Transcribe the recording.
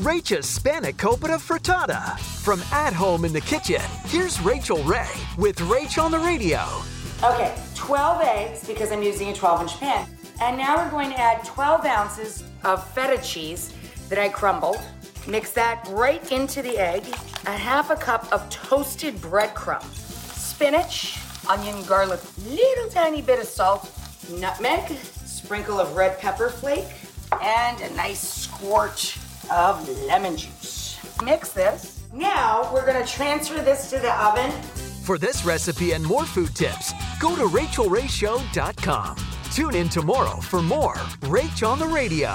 Rach's Spanakopita Frittata. From at home in the kitchen, here's Rachael Ray with Rach on the radio. Okay, 12 eggs because I'm using a 12 inch pan. And now we're going to add 12 ounces of feta cheese that I crumbled. Mix that right into the egg. A half a cup of toasted breadcrumbs, spinach, onion, garlic, little tiny bit of salt, nutmeg, sprinkle of red pepper flake, and a nice squirt of lemon juice. Mix this. Now we're gonna transfer this to the oven. For this recipe and more food tips, go to rachaelrayshow.com. Tune in tomorrow for more Rach on the Radio.